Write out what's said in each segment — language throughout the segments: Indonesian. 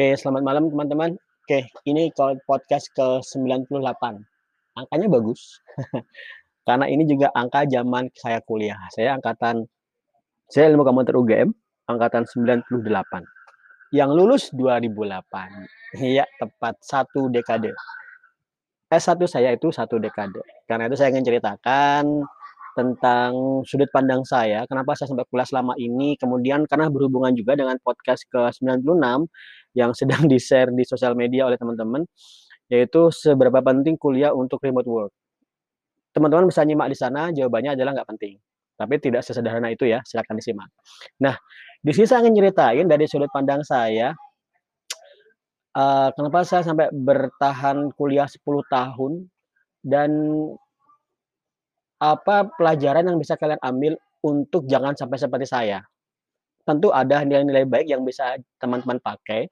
Oke, selamat malam teman-teman. Oke, ini podcast ke-98. Angkanya bagus. Karena ini juga angka zaman saya kuliah. Saya angkatan saya ilmu komputer UGM angkatan 98. Yang lulus 2008. Iya, tepat satu dekade. S1 saya itu satu dekade. Karena itu saya ingin ceritakan tentang sudut pandang saya, kenapa saya sampai kuliah selama ini, kemudian karena berhubungan juga dengan podcast ke-96 yang sedang di-share di sosial media oleh teman-teman, yaitu seberapa penting kuliah untuk remote work. Teman-teman bisa nyimak di sana, jawabannya adalah nggak penting. Tapi tidak sesederhana itu ya, silakan disimak. Nah, di sini saya ingin nyeritain dari sudut pandang saya, uh, kenapa saya sampai bertahan kuliah 10 tahun, dan apa pelajaran yang bisa kalian ambil untuk jangan sampai seperti saya? Tentu ada nilai-nilai baik yang bisa teman-teman pakai,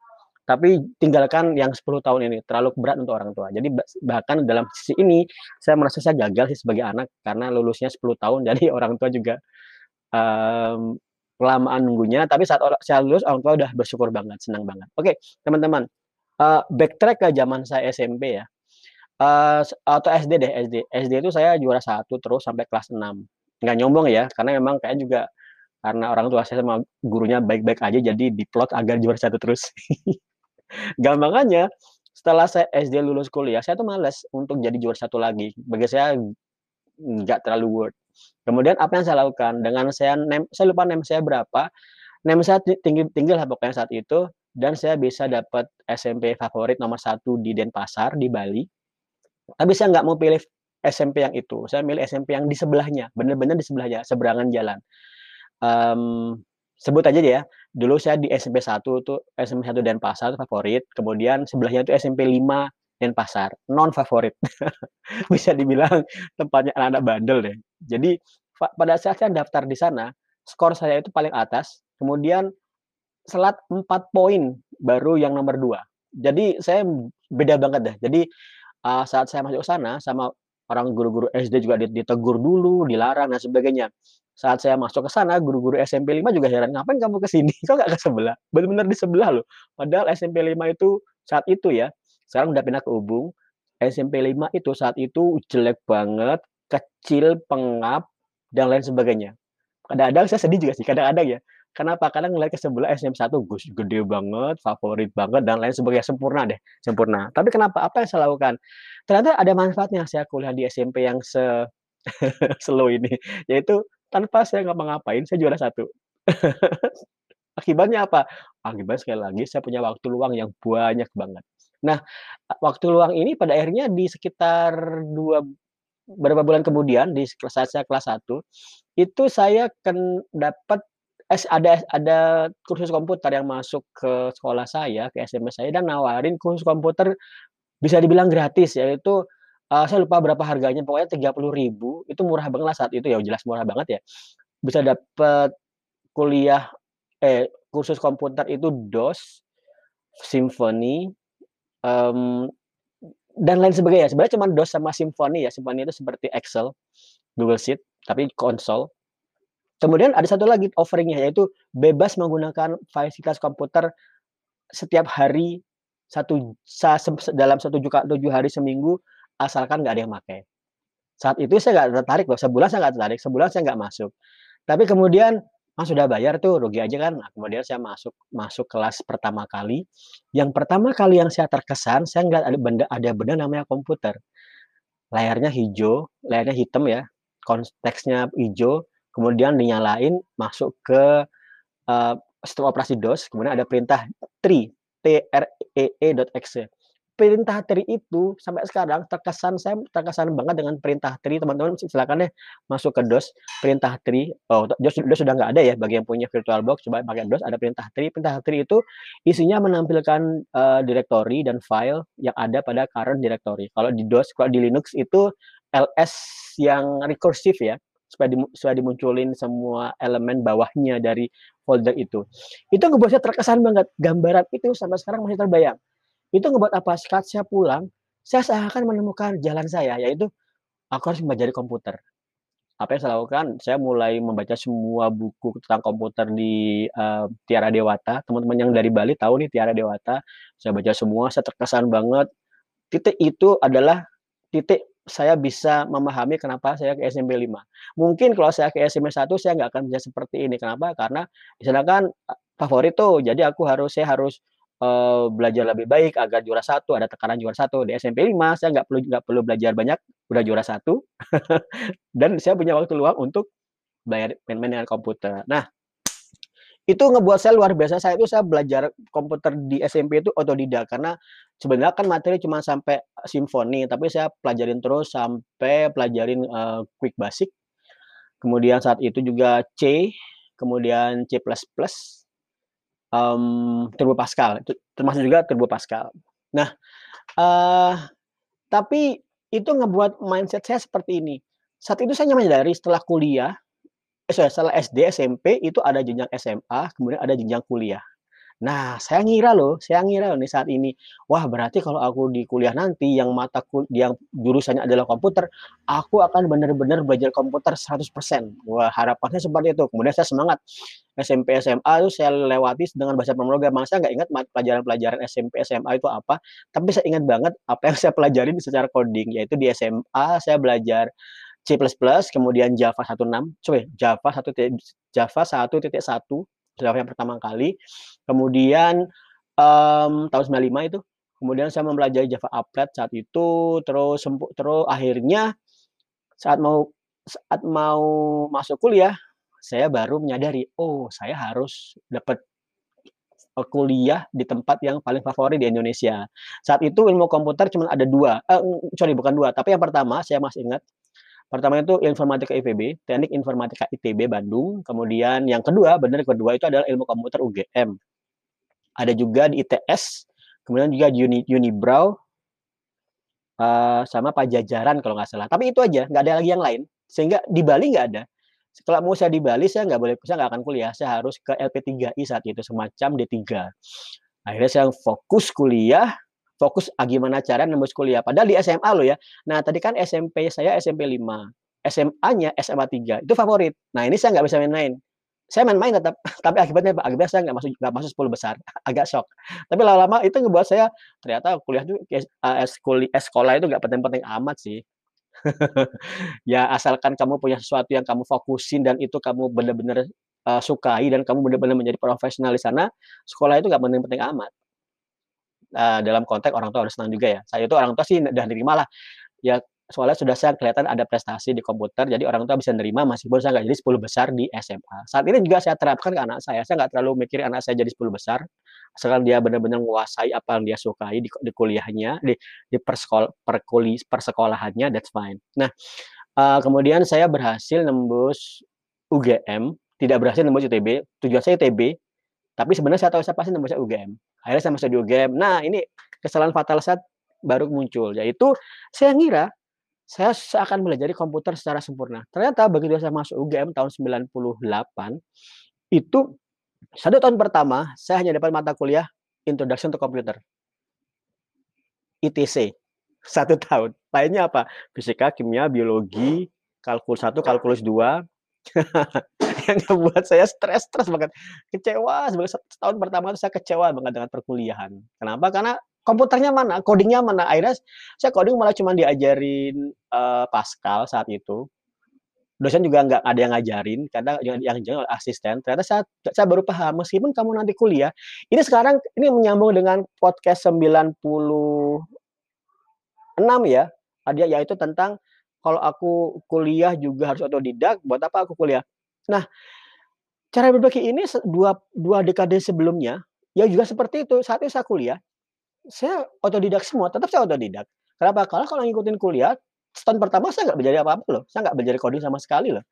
tapi tinggalkan yang 10 tahun ini, terlalu berat untuk orang tua. Jadi bahkan dalam sisi ini, saya merasa saya gagal sih sebagai anak, karena lulusnya 10 tahun, jadi orang tua juga, um, kelamaan nunggunya, tapi saat saya lulus, orang tua udah bersyukur banget, senang banget. Oke, teman-teman, uh, backtrack ke zaman saya SMP ya. Uh, atau SD deh, SD. SD itu saya juara satu terus sampai kelas 6. Nggak nyombong ya, karena memang kayak juga karena orang tua saya sama gurunya baik-baik aja, jadi diplot agar juara satu terus. Gampangannya, setelah saya SD lulus kuliah, saya tuh males untuk jadi juara satu lagi. Bagi saya, nggak terlalu worth. Kemudian apa yang saya lakukan, dengan saya nem saya lupa nem saya berapa, nem saya tinggi lah pokoknya saat itu, dan saya bisa dapat SMP favorit nomor satu di Denpasar, di Bali. Tapi saya nggak mau pilih SMP yang itu, saya milih SMP yang di sebelahnya, bener-bener di sebelahnya, seberangan jalan. Um, sebut aja ya, dulu saya di SMP 1 tuh, SMP 1 Denpasar favorit, kemudian sebelahnya itu SMP 5 Denpasar, non favorit. Bisa dibilang tempatnya anak-anak bandel deh. Jadi pada saat saya daftar di sana, skor saya itu paling atas, kemudian selat 4 poin baru yang nomor 2. Jadi saya beda banget deh. Jadi uh, saat saya masuk sana sama orang guru-guru SD juga ditegur dulu, dilarang dan sebagainya. Saat saya masuk ke sana, guru-guru SMP 5 juga heran, "Ngapain kamu ke sini? Kok nggak ke sebelah?" Benar-benar di sebelah loh. Padahal SMP 5 itu saat itu ya, sekarang udah pindah ke Ubung, SMP 5 itu saat itu jelek banget, kecil, pengap, dan lain sebagainya. Kadang-kadang saya sedih juga sih, kadang-kadang ya. Kenapa? Karena ngeliat ke sebelah SMP 1, gus gede banget, favorit banget, dan lain sebagainya, sempurna deh, sempurna. Tapi kenapa? Apa yang saya lakukan? Ternyata ada manfaatnya saya kuliah di SMP yang se slow ini, yaitu tanpa saya ngapa-ngapain, saya juara satu. Akibatnya apa? Akibatnya sekali lagi saya punya waktu luang yang banyak banget. Nah, waktu luang ini pada akhirnya di sekitar dua beberapa bulan kemudian di saat saya kelas 1, itu saya kan dapat es ada ada kursus komputer yang masuk ke sekolah saya, ke SMP saya dan nawarin kursus komputer bisa dibilang gratis yaitu, uh, saya lupa berapa harganya pokoknya tiga puluh ribu itu murah banget lah saat itu ya jelas murah banget ya. Bisa dapet kuliah eh, kursus komputer itu DOS, Symfony, um, dan lain sebagainya. Sebenarnya cuma DOS sama Symfony ya, Symfony itu seperti Excel, Google Sheet, tapi konsol. Kemudian ada satu lagi offeringnya yaitu bebas menggunakan fasilitas komputer setiap hari satu dalam satu tujuh hari seminggu asalkan nggak ada yang pakai. Saat itu saya nggak tertarik sebulan saya nggak tertarik, sebulan saya nggak masuk. Tapi kemudian Mas sudah bayar tuh, rugi aja kan. Nah, kemudian saya masuk masuk kelas pertama kali. Yang pertama kali yang saya terkesan, saya nggak ada benda ada benda namanya komputer. Layarnya hijau, layarnya hitam ya, konteksnya hijau, kemudian dinyalain masuk ke uh, sistem operasi DOS, kemudian ada perintah tree, t r e e.exe. Perintah tree itu sampai sekarang terkesan saya terkesan banget dengan perintah tree, teman-teman silakan deh masuk ke DOS, perintah tree. Oh, DOS, DOS sudah nggak ada ya bagi yang punya VirtualBox, coba pakai DOS ada perintah tree. Perintah tree itu isinya menampilkan uh, directory dan file yang ada pada current directory. Kalau di DOS, kalau di Linux itu ls yang rekursif ya supaya, dim, supaya dimunculin semua elemen bawahnya dari folder itu. Itu ngebuat saya terkesan banget. Gambaran itu sampai sekarang masih terbayang. Itu ngebuat apa? Saat saya pulang, saya seakan menemukan jalan saya, yaitu aku harus mempelajari komputer. apa yang saya lakukan, saya mulai membaca semua buku tentang komputer di, eee, Tiara Dewata. Teman-teman yang dari Bali tahu nih Tiara Dewata, saya baca semua, saya terkesan banget. Titik itu adalah titik saya bisa memahami kenapa saya ke SMP 5. Mungkin kalau saya ke SMP 1 saya nggak akan bisa seperti ini. Kenapa? Karena di sana kan, eee, favorit tuh, jadi aku harus saya harus, eee, belajar lebih baik agar juara 1, ada tekanan juara 1. Di SMP 5 saya nggak perlu nggak perlu belajar banyak, udah juara 1, dan saya punya waktu luang untuk belajar main-main dengan komputer. Nah, itu ngebuat saya luar biasa, saya itu saya belajar komputer di SMP itu otodidak, karena sebenarnya kan materi cuma sampai simfoni, tapi saya pelajarin terus sampai pelajarin, eee, Quick Basic, kemudian saat itu juga C, kemudian C++, mmm, Turbo Pascal, termasuk juga Turbo Pascal. Nah, eee, tapi itu ngebuat mindset saya seperti ini, saat itu saya menyadari setelah kuliah eh, sorry, setelah SD, SMP itu ada jenjang SMA, kemudian ada jenjang kuliah. Nah, saya ngira loh, saya ngira loh nih saat ini, wah berarti kalau aku di kuliah nanti yang mata kul yang jurusannya adalah komputer, aku akan benar-benar belajar komputer 100%. Wah, harapannya seperti itu. Kemudian saya semangat, SMP, SMA itu saya lewati dengan bahasa pemrograman. Saya nggak ingat pelajaran-pelajaran SMP, SMA itu apa, tapi saya ingat banget apa yang saya pelajarin secara coding, yaitu di SMA saya belajar C++, kemudian Java 1.6, sorry, Java 1 titik Java 1.1, Java yang pertama kali, kemudian, mmm, tahun 95 itu, kemudian saya mempelajari Java Applet saat itu, terus terus akhirnya saat mau saat mau masuk kuliah, saya baru menyadari, "Oh, saya harus dapat, eee, kuliah di tempat yang paling favorit di Indonesia." Saat itu ilmu komputer cuman ada 2, eee, sorry bukan 2, tapi yang pertama saya masih ingat, pertama itu Informatika IPB, Teknik Informatika ITB Bandung, kemudian yang kedua, bener kedua itu adalah Ilmu Komputer UGM. Ada juga di ITS, kemudian juga di Uni Unibrau eee, sama Pajajaran kalau nggak salah. Tapi itu aja, nggak ada lagi yang lain. Sehingga di Bali nggak ada. Kalau mau saya di Bali, saya nggak boleh saya nggak akan kuliah, saya harus ke LP3I saat itu, semacam D3. Akhirnya saya fokus kuliah, fokus, ah, gimana caranya nembus kuliah, padahal di SMA loh ya. Nah, tadi kan SMP saya SMP 5, SMA-nya SMA 3, itu favorit. Nah, ini saya nggak bisa main-main. Saya main-main tetap, tapi akibatnya apa? Akibatnya saya nggak masuk nggak masuk 10 besar, agak syok. Tapi lama-lama itu ngebuat saya ternyata kuliah eskuli eh, sekolah itu nggak penting-penting amat sih. Ya asalkan kamu punya sesuatu yang kamu fokusin dan itu kamu bener-bener, eee, sukai dan kamu bener-bener menjadi profesional di sana, sekolah itu nggak penting-penting amat. Eee, dalam konteks orang tua harus senang juga ya. Saya itu orang tua sih udah nerima lah, ya soalnya sudah saya kelihatan ada prestasi di komputer, jadi orang tua bisa nerima meskipun saya nggak jadi 10 besar di SMA. Saat ini juga saya terapkan ke anak saya, saya nggak terlalu mikirin anak saya jadi 10 besar, asalkan dia benar-benar menguasai apa yang dia sukai di di kuliahnya, di di persekol perkuli persekolahannya, that's fine. Nah, eee, kemudian saya berhasil nembus UGM, tidak berhasil nembus ITB, tujuan saya ITB, tapi sebenarnya saya tahu saya pasti nembusnya UGM. Akhirnya saya masuk di UGM. Nah, ini kesalahan fatal saya baru muncul, yaitu saya ngira saya seakan belajar komputer secara sempurna. Ternyata begitu saya masuk UGM tahun 98, itu 1 tahun pertama saya hanya dapat mata kuliah Introduction to Computer. ITC, 1 tahun. Lainnya apa? Fisika, kimia, biologi, kalkulus 1, kalkulus 2. Yang ngebuat saya stres stres banget, kecewa sebagai set setahun pertama itu saya kecewa banget dengan perkuliahan. Kenapa? Karena komputernya mana, coding-nya mana, akhirnya saya coding malah cuman diajarin, eee, Pascal saat itu. Dosen juga nggak ada yang ngajarin, karena yang yang ngajarin asisten. Ternyata saya saya baru paham, meskipun kamu nanti kuliah ini sekarang ini menyambung dengan podcast 96 ya, ada yaitu tentang kalau aku kuliah juga harus otodidak, buat apa aku kuliah? Nah, cara berpikir ini dua dua dekade sebelumnya, ya juga seperti itu. Saat itu saya kuliah, saya otodidak semua, tetap saya otodidak. Kenapa? Karena kalau ngikutin kuliah, setahun pertama saya nggak belajar apa-apa loh, saya nggak belajar coding sama sekali loh.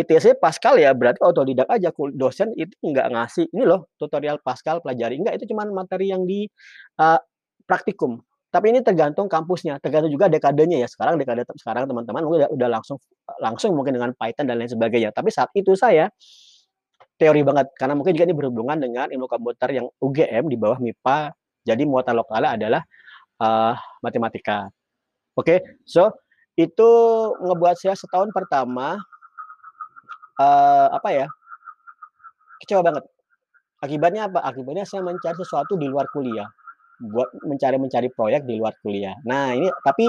ITC Pascal ya berarti otodidak aja, dosen itu nggak ngasih, "Ini loh tutorial Pascal pelajari." Enggak, itu cuman materi yang di, eee, praktikum. Tapi ini tergantung kampusnya, tergantung juga dekadenya ya. Sekarang dekade sekarang teman-teman udah langsung langsung mungkin dengan Python dan lain sebagainya. Tapi saat itu saya teori banget, karena mungkin juga ini berhubungan dengan ilmu komputer yang UGM di bawah MIPA, jadi muatan lokalnya adalah, eee, matematika. Oke, so itu ngebuat saya setahun pertama eee, apa ya kecewa banget. Akibatnya apa? Akibatnya saya mencari sesuatu di luar kuliah, buat mencari-mencari proyek di luar kuliah. Nah ini tapi,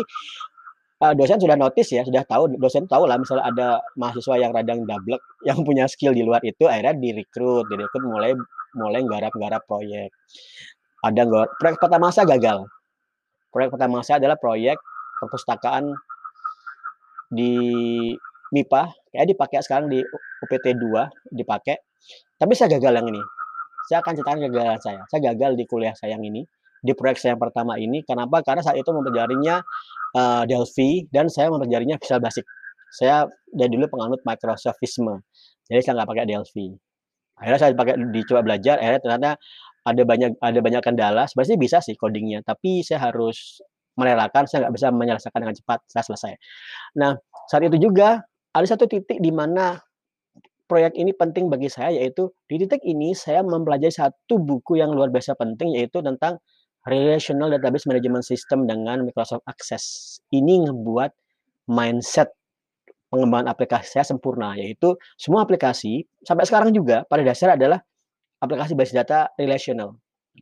eee, dosen sudah notice ya, sudah tahu dosen tahulah misalnya ada mahasiswa yang radang dablek, yang punya skill di luar itu, akhirnya direkrut direkrut mulai mulai nggarap-nggarap proyek. Ada proyek pertama saya gagal. Proyek pertama saya adalah proyek perpustakaan di MIPA, kayaknya dipakai sekarang di UPT 2 dipakai, tapi saya gagal yang ini. Saya akan ceritakan kegagalan saya. Saya gagal di kuliah saya yang ini, di proyek saya yang pertama ini, kenapa? Karena saat itu mempelajarinya, eee, Delphi dan saya mempelajarinya Visual Basic. Saya dari dulu penganut Microsofisme, jadi saya nggak pakai Delphi. Akhirnya saya pakai dicoba belajar, akhirnya ternyata ada banyak ada banyak kendala, sebenarnya bisa sih coding-nya, tapi saya harus merelakan, saya nggak bisa menyelesaikan dengan cepat, saya selesai. Nah, saat itu juga ada satu titik di mana proyek ini penting bagi saya, yaitu di titik ini saya mempelajari satu buku yang luar biasa penting, yaitu tentang Relational Database Management System dengan Microsoft Access. Ini ngebuat mindset pengembangan aplikasi saya sempurna, yaitu semua aplikasi sampai sekarang juga pada dasarnya adalah aplikasi basis data relational.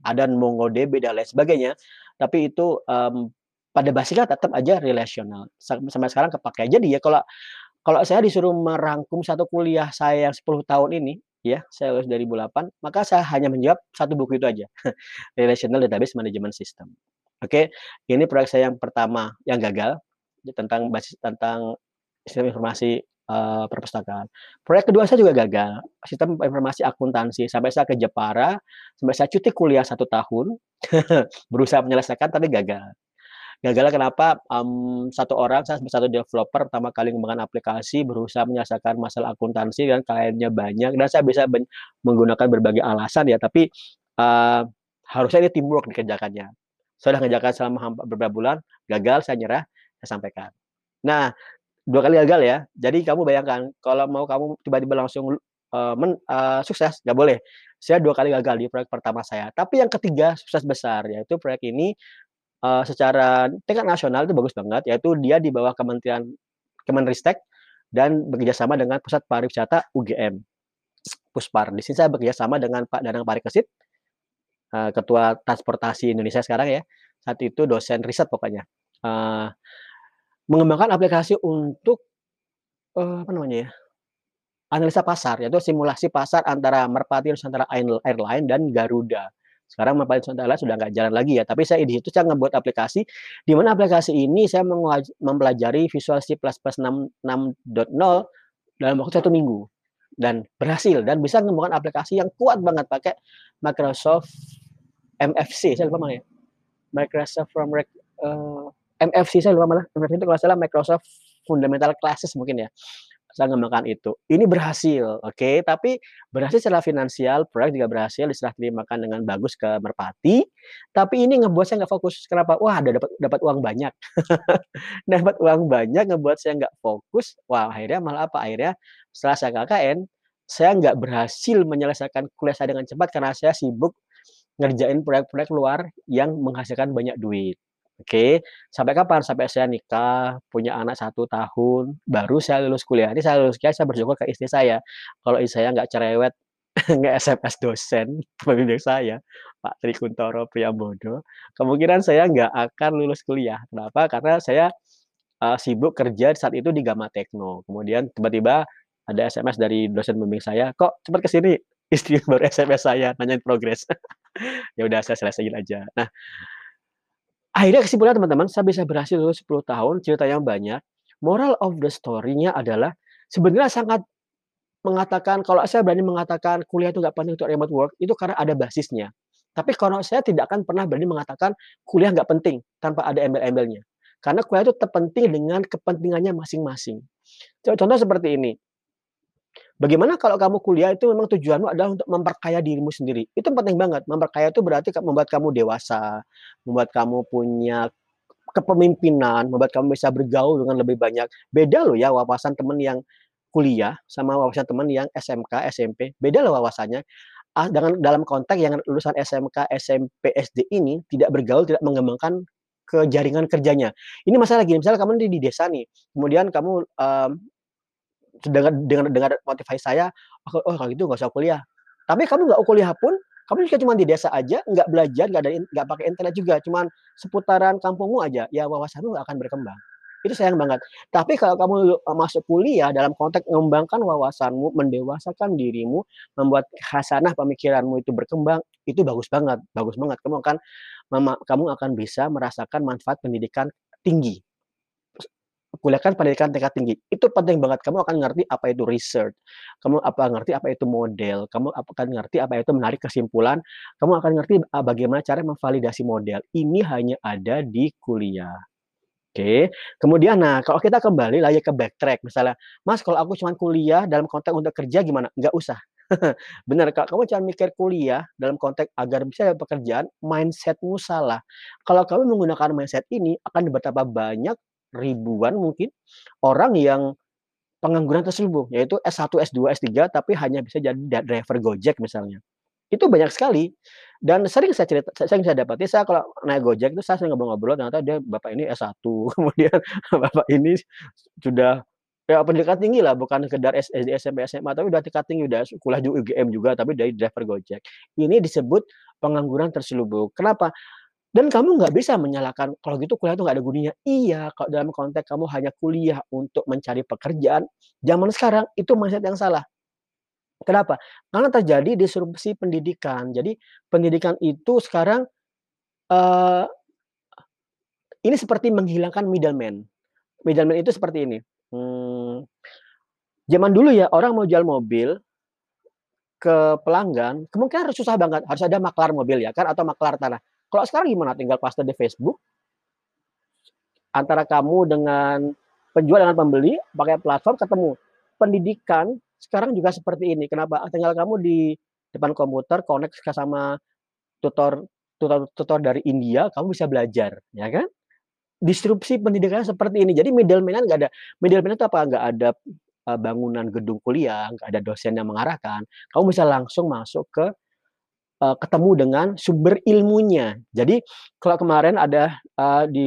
Ada MongoDB dan lain sebagainya, tapi itu, mmm, pada basicnya tetap aja relational, sam sampai sekarang kepakai. Jadi ya kalau kalau saya disuruh merangkum satu kuliah saya yang 10 tahun ini, ya, saya lulus 2008, maka saya hanya menjawab satu buku itu aja, Relational Database Management System. Oke, ini proyek saya yang pertama yang gagal, tentang basis tentang sistem informasi, eee, perpustakaan. Proyek kedua saya juga gagal, sistem informasi akuntansi, sampai saya ke Jepara, sampai saya cuti kuliah 1 tahun, berusaha menyelesaikan tapi gagal. Gagalnya kenapa? Mmm, 1 orang, saya 1 developer pertama kali mengembangkan aplikasi, berusaha menyelesaikan masalah akuntansi dan kliennya banyak, dan saya bisa ben menggunakan berbagai alasan ya, tapi, eee, harusnya ini teamwork dikerjakannya. Saya udah ngerjakan selama beberapa bulan, gagal, saya nyerah, saya sampaikan. Nah, 2 kali gagal ya, jadi kamu bayangkan kalau mau kamu tiba-tiba langsung, eee, men eee, sukses, nggak boleh. Saya 2 kali gagal di proyek pertama saya, tapi yang ketiga sukses besar, yaitu proyek ini, eee, secara tingkat nasional itu bagus banget, yaitu dia di bawah kementerian Kemenristek dan bekerja sama dengan Pusat Pariwisata UGM, Puspar. Di sini saya bekerja sama dengan Pak Danang Parikesit, eee, Ketua Transportasi Indonesia sekarang ya, saat itu dosen riset pokoknya. Eee, mengembangkan aplikasi untuk, apa namanya ya, analisa pasar, yaitu simulasi pasar antara Merpati Nusantara Airl Airlines dan Garuda. Sekarang Nusantara Airlines sudah nggak jalan lagi ya, tapi saya di situ saya ngebuat aplikasi, di mana aplikasi ini saya mempelajari Visual C++ 6 6.0 dalam waktu 1 minggu, dan berhasil, dan bisa mengembangkan aplikasi yang kuat banget pakai Microsoft MFC, saya lupa mana ya, Microsoft Framework, eee, MFC saya lupa malah, MFC itu kalau salah Microsoft Fundamental Classes mungkin ya, saya ngembangkan itu. Ini berhasil, oke, tapi berhasil secara finansial, proyek juga berhasil diserah terimakan dengan bagus ke Merpati, tapi ini ngebuat saya nggak fokus. Kenapa? Wah, ada dapat dapat uang banyak. Dapat uang banyak ngebuat saya nggak fokus, wah akhirnya malah apa, akhirnya setelah saya KKN, saya nggak berhasil menyelesaikan kuliah saya dengan cepat karena saya sibuk ngerjain proyek-proyek luar yang menghasilkan banyak duit. Oke, sampai kapan? Sampai saya nikah, punya anak 1 tahun, baru saya lulus kuliah. Ini saya lulus kuliah, saya bersyukur ke istri saya. Kalau istri saya nggak cerewet, nge-SMS dosen, pembimbing saya, Pak Tri Kuntoro Priambodo, kemungkinan saya nggak akan lulus kuliah. Kenapa? Karena saya, eee, sibuk kerja saat itu di Gamma Tekno. Kemudian tiba-tiba ada SMS dari dosen pembimbing saya, "Kok cepet ke sini?" Istri baru SMS saya, nanyain progres. Ya udah saya selesaiin aja. Nah akhirnya kesimpulannya teman-teman, saya bisa berhasil lulus 10 tahun, ceritanya banyak. Moral of the story-nya adalah, sebenarnya sangat mengatakan kalau saya berani mengatakan kuliah itu nggak penting untuk remote work, itu karena ada basisnya. Tapi kalau saya tidak akan pernah berani mengatakan kuliah nggak penting, tanpa ada embel-embelnya. Karena kuliah itu tetap penting dengan kepentingannya masing-masing. Co contoh seperti ini Bagaimana kalau kamu kuliah itu memang tujuanmu adalah untuk memperkaya dirimu sendiri, itu penting banget. Memperkaya itu berarti membuat kamu dewasa, membuat kamu punya kepemimpinan, membuat kamu bisa bergaul dengan lebih banyak. Beda loh ya wawasan teman yang kuliah sama wawasan teman yang SMK, SMP, beda loh wawasannya. Ah, dengan dalam konteks yang lulusan SMK, SMP, SD ini tidak bergaul, tidak mengembangkan ke jaringan kerjanya. Ini masalah gini, misalnya kamu di desa nih, kemudian kamu, mmm, dengan dengan dengan motivasi saya, "Oh kalau gitu nggak usah kuliah." Tapi kamu nggak kuliah pun, kamu juga cuman di desa aja, nggak belajar, nggak ada nggak pakai internet juga, cuman seputaran kampungmu aja, ya wawasanmu nggak akan berkembang. Itu sayang banget. Tapi kalau kamu, eee, masuk kuliah dalam konteks mengembangkan wawasanmu, mendewasakan dirimu, membuat khasanah pemikiranmu itu berkembang, itu bagus banget bagus banget. Kamu akan kamu akan bisa merasakan manfaat pendidikan tinggi. Kuliah kan pendidikan tingkat tinggi, itu penting banget. Kamu akan ngerti apa itu research, kamu apa ngerti apa itu model, kamu akan ngerti apa itu menarik kesimpulan, kamu akan ngerti, eee, bagaimana cara memvalidasi model. Ini hanya ada di kuliah. Oke, kemudian nah kalau kita kembali lagi ke backtrack misalnya, "Mas kalau aku cuman kuliah dalam konteks untuk kerja gimana?" Nggak usah. Bener, Kak, kamu cuman mikir kuliah dalam konteks agar bisa dapat pekerjaan, mindset-mu salah. Kalau kamu menggunakan mindset ini, akan betapa banyak, ribuan mungkin, orang yang pengangguran terselubung, yaitu S1, S2, S3, tapi hanya bisa jadi driver Gojek misalnya. Itu banyak sekali, dan sering saya cerita sering saya dapati, saya kalau naik Gojek itu saya sering ngobrol-ngobrol, ternyata dia bapak ini S1, kemudian bapak ini sudah ya pendidikan tinggi lah, bukan sekedar SD, SMP, SMA, tapi udah tingkat tinggi, udah kuliah di UGM juga, tapi dari driver Gojek. Ini disebut pengangguran terselubung. Kenapa? Dan kamu nggak bisa menyalahkan, "Kalau gitu kuliah itu nggak ada gunanya." Iya, kalau dalam konteks kamu hanya kuliah untuk mencari pekerjaan, zaman sekarang itu mindset yang salah. Kenapa? Karena terjadi disrupsi pendidikan. Jadi pendidikan itu sekarang, eee, ini seperti menghilangkan middleman. Middleman itu seperti ini, mmm, zaman dulu ya orang mau jual mobil ke pelanggan, kemungkinan harus susah banget, harus ada maklar mobil ya kan, atau maklar tanah. Kalau sekarang gimana? Tinggal paste di Facebook antara kamu dengan penjual dengan pembeli, pakai platform ketemu. Pendidikan sekarang juga seperti ini, kenapa? Tinggal kamu di depan komputer connect sama tutor tutor tutor dari India, kamu bisa belajar, ya kan? Disrupsi pendidikannya seperti ini. Jadi middleman-nya nggak ada. Middleman itu apa? Nggak ada, eee, bangunan gedung kuliah, nggak ada dosen yang mengarahkan. Kamu bisa langsung masuk ke, eee, ketemu dengan sumber ilmunya. Jadi kalau kemarin ada, eee, di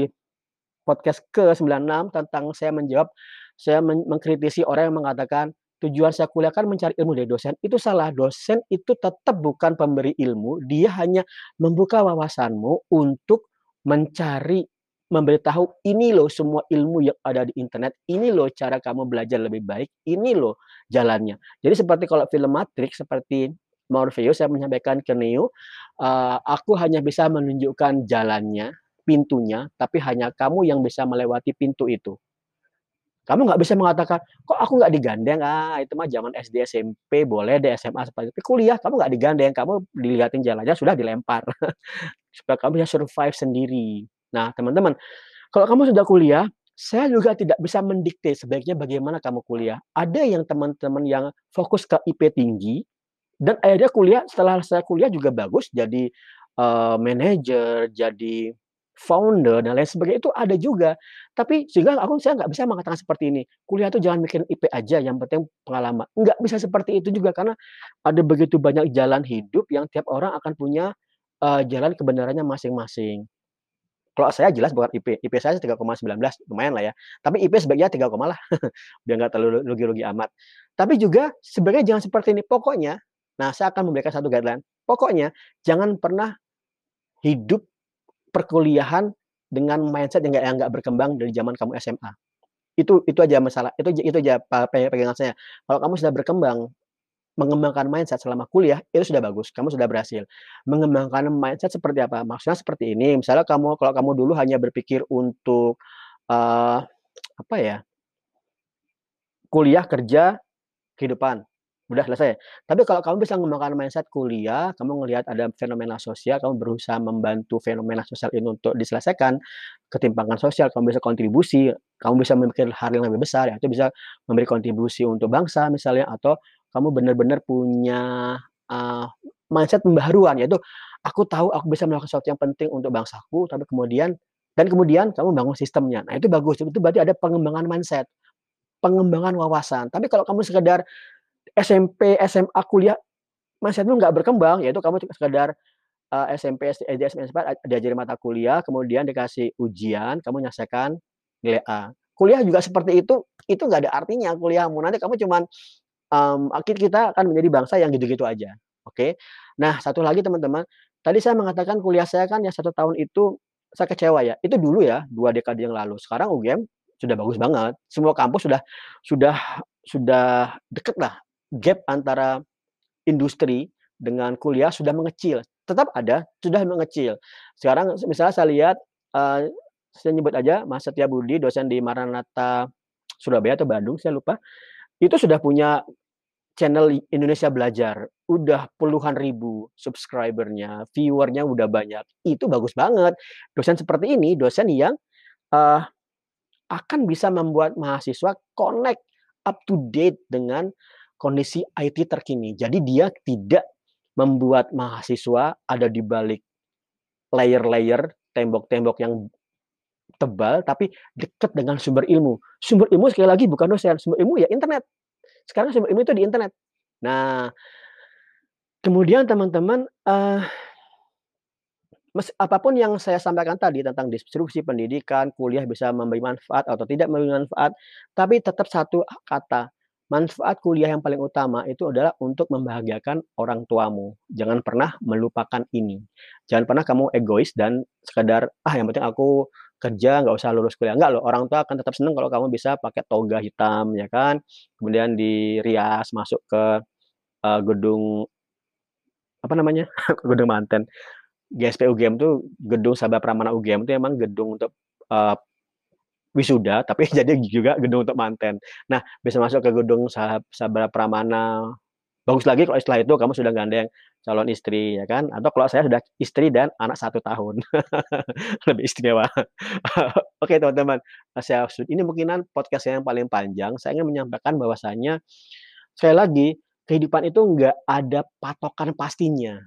podcast ke-96 tentang saya menjawab saya men mengkritisi orang yang mengatakan, tujuan saya kuliah kan mencari ilmu dari dosen, itu salah. Dosen itu tetap bukan pemberi ilmu, dia hanya membuka wawasanmu untuk mencari, memberitahu, "Ini loh semua ilmu yang ada di internet, ini loh cara kamu belajar lebih baik, ini loh jalannya." Jadi seperti kalau film Matrix, seperti Morpheus yang menyampaikan ke Neo, eee, "Aku hanya bisa menunjukkan jalannya, pintunya, tapi hanya kamu yang bisa melewati pintu itu." Kamu nggak bisa mengatakan, "Kok aku nggak digandeng? Ah, itu mah zaman SD, SMP boleh deh, SMA seperti itu. Kuliah kamu nggak digandeng, kamu dilihatin jalannya, sudah dilempar." Supaya kamu bisa survive sendiri. Nah, teman-teman, kalau kamu sudah kuliah, saya juga tidak bisa mendikte sebaiknya bagaimana kamu kuliah. Ada yang teman-teman yang fokus ke IP tinggi, dan akhirnya kuliah setelah selesai kuliah juga bagus, jadi, eee, manajer, jadi founder dan lain sebagainya, itu ada juga. Tapi sehingga aku saya nggak bisa mengatakan seperti ini, "Kuliah itu jangan mikirin IP aja, yang penting pengalaman." Nggak bisa seperti itu juga, karena ada begitu banyak jalan hidup yang tiap orang akan punya, eee, jalan kebenarannya masing-masing. Kalau saya jelas bukan IP, IP saya 3,19, lumayan lah ya. Tapi IP sebaiknya 3, lah, biar nggak terlalu rugi-rugi amat. Tapi juga sebenarnya jangan seperti ini, pokoknya nah saya akan memberikan satu guideline, pokoknya jangan pernah hidup perkuliahan dengan mindset yang nggak berkembang dari zaman kamu SMA. Itu itu aja masalah, itu itu aja pegangan saya. Kalau kamu sudah berkembang, mengembangkan mindset selama kuliah, itu sudah bagus, kamu sudah berhasil. Mengembangkan mindset seperti apa? Maksudnya seperti ini, misalnya kamu kalau kamu dulu hanya berpikir untuk, eee, apa ya kuliah, kerja, kehidupan, udah selesai. Tapi kalau kamu bisa mengembangkan mindset kuliah, kamu ngelihat ada fenomena sosial, kamu berusaha membantu fenomena sosial ini untuk diselesaikan, ketimpangan sosial, kamu bisa kontribusi, kamu bisa memikir hal yang lebih besar, ya itu bisa memberi kontribusi untuk bangsa misalnya, atau kamu benar-benar punya, eee, mindset pembaharuan, yaitu, "Aku tahu aku bisa melakukan sesuatu yang penting untuk bangsaku," tapi kemudian dan kemudian kamu bangun sistemnya. Nah itu bagus, itu berarti ada pengembangan mindset, pengembangan wawasan. Tapi kalau kamu sekedar SMP, SMA, kuliah, mindset-mu nggak berkembang, yaitu kamu cuma sekedar, eee, SMP, SD, SMA, diajarin mata kuliah, kemudian dikasih ujian, kamu nyelesaikan nilai A. kuliah juga seperti itu, itu nggak ada artinya kuliahmu, nanti kamu cuman, akhir kita akan menjadi bangsa yang gitu-gitu aja, oke. Nah, satu lagi teman-teman, tadi saya mengatakan kuliah saya kan yang 1 tahun itu, saya kecewa ya, itu dulu ya, 2 dekade yang lalu, sekarang UGM sudah bagus banget, semua kampus sudah sudah sudah deketlah, gap antara industri dengan kuliah sudah mengecil, tetap ada, sudah mengecil. Sekarang misalnya saya lihat, eee, saya nyebut aja Mas Setiabudi, dosen di Maranatha Surabaya atau Bandung, saya lupa, itu sudah punya channel Indonesia Belajar, udah puluhan ribu subscriber-nya, viewer-nya udah banyak, itu bagus banget. Dosen seperti ini, dosen yang, eee, akan bisa membuat mahasiswa connect, up to date dengan kondisi IT terkini. Jadi dia tidak membuat mahasiswa ada di balik layer-layer, tembok-tembok yang tebal, tapi dekat dengan sumber ilmu. Sumber ilmu sekali lagi bukan dosen, sumber ilmu ya internet. Sekarang sumber ilmu itu di internet. Nah, kemudian teman-teman, mes apa pun yang saya sampaikan tadi tentang disrupsi pendidikan, kuliah bisa memberi manfaat atau tidak memberi manfaat, tapi tetap satu kata, manfaat kuliah yang paling utama itu adalah untuk membahagiakan orang tuamu. Jangan pernah melupakan ini. Jangan pernah kamu egois dan sekedar, "Ah, yang penting aku kerja, nggak usah lulus kuliah." Enggak loh, orang tua akan tetap senang kalau kamu bisa pakai toga hitam, ya kan, kemudian dirias masuk ke, eee, gedung apa namanya, gedung manten. GSP UGM tuh, Gedung Sabah Pramana UGM itu emang gedung untuk, eee, wisuda, tapi jadi juga gedung untuk manten. Nah, bisa masuk ke gedung Sab Sabra Pramana, bagus lagi kalau setelah itu kamu sudah gandeng calon istri, ya kan, atau kalau saya sudah istri dan anak 1 tahun, lebih istimewa. Oke teman-teman, saya ini mungkinan podcast saya yang paling panjang, saya ingin menyampaikan bahwasanya, sekali lagi, kehidupan itu nggak ada patokan pastinya.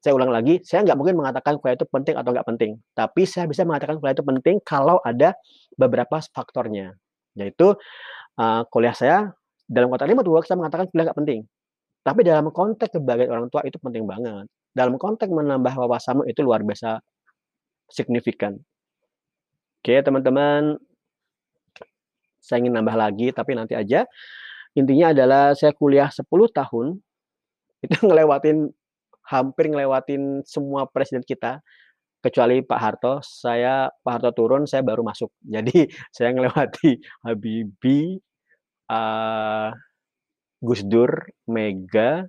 Saya ulang lagi, saya nggak mungkin mengatakan kuliah itu penting atau nggak penting, tapi saya bisa mengatakan kuliah itu penting kalau ada beberapa faktornya, yaitu, eee, kuliah saya dalam konteks remote work saya mengatakan kuliah nggak penting, tapi dalam konteks kebahagiaan orang tua itu penting banget, dalam konteks menambah wawasanmu itu luar biasa signifikan. Oke teman-teman, saya ingin nambah lagi tapi nanti aja, intinya adalah saya kuliah 10 tahun, itu ngelewatin hampir ngelewatin semua presiden kita, kecuali Pak Harto, saya Pak Harto turun, saya baru masuk. Jadi saya ngelewati Habibie, eee, Gus Dur, Mega,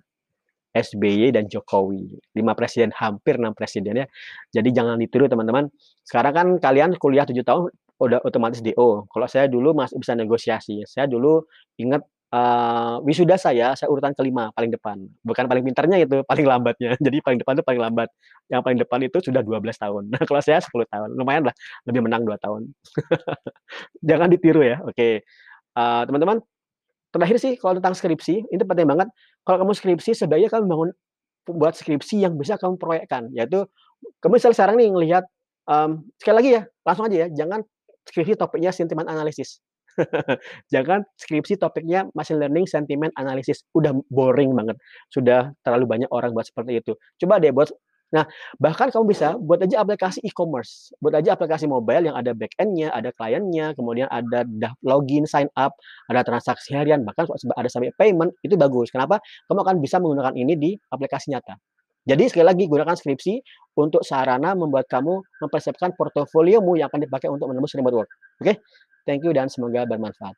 SBY, dan Jokowi. 5 presiden, hampir 6 presiden ya. Jadi jangan ditiru teman-teman, sekarang kan kalian kuliah 7 tahun udah otomatis DO, kalau saya dulu masih bisa negosiasi. Saya dulu inget, eee, wisuda saya, saya urutan ke-5 paling depan, bukan paling pintarnya itu, paling lambatnya. Jadi paling depan itu paling lambat, yang paling depan itu sudah 12 tahun. Nah kalau saya 10 tahun, lumayanlah, lebih menang 2 tahun. Jangan ditiru ya, oke. Eee, teman-teman, terakhir sih kalau tentang skripsi, itu penting banget, kalau kamu skripsi sebaiknya kamu bangun buat skripsi yang bisa kamu proyekkan, yaitu kamu misal sekarang nih ngelihat, mmm, sekali lagi ya, langsung aja ya, jangan skripsi topiknya sentimen analisis. Jangan skripsi topiknya machine learning sentiment analysis, udah boring banget, sudah terlalu banyak orang buat seperti itu. Coba deh buat nah, bahkan kamu bisa buat aja aplikasi e-commerce, buat aja aplikasi mobile yang ada back end-nya, ada client-nya, kemudian ada login, sign up, ada transaksi harian, bahkan ada sampai payment, itu bagus. Kenapa? Kamu akan bisa menggunakan ini di aplikasi nyata. Jadi sekali lagi, gunakan skripsi untuk sarana membuat kamu mempersiapkan portofoliomu yang akan dipakai untuk menembus remote work, oke? Thank you dan semoga bermanfaat.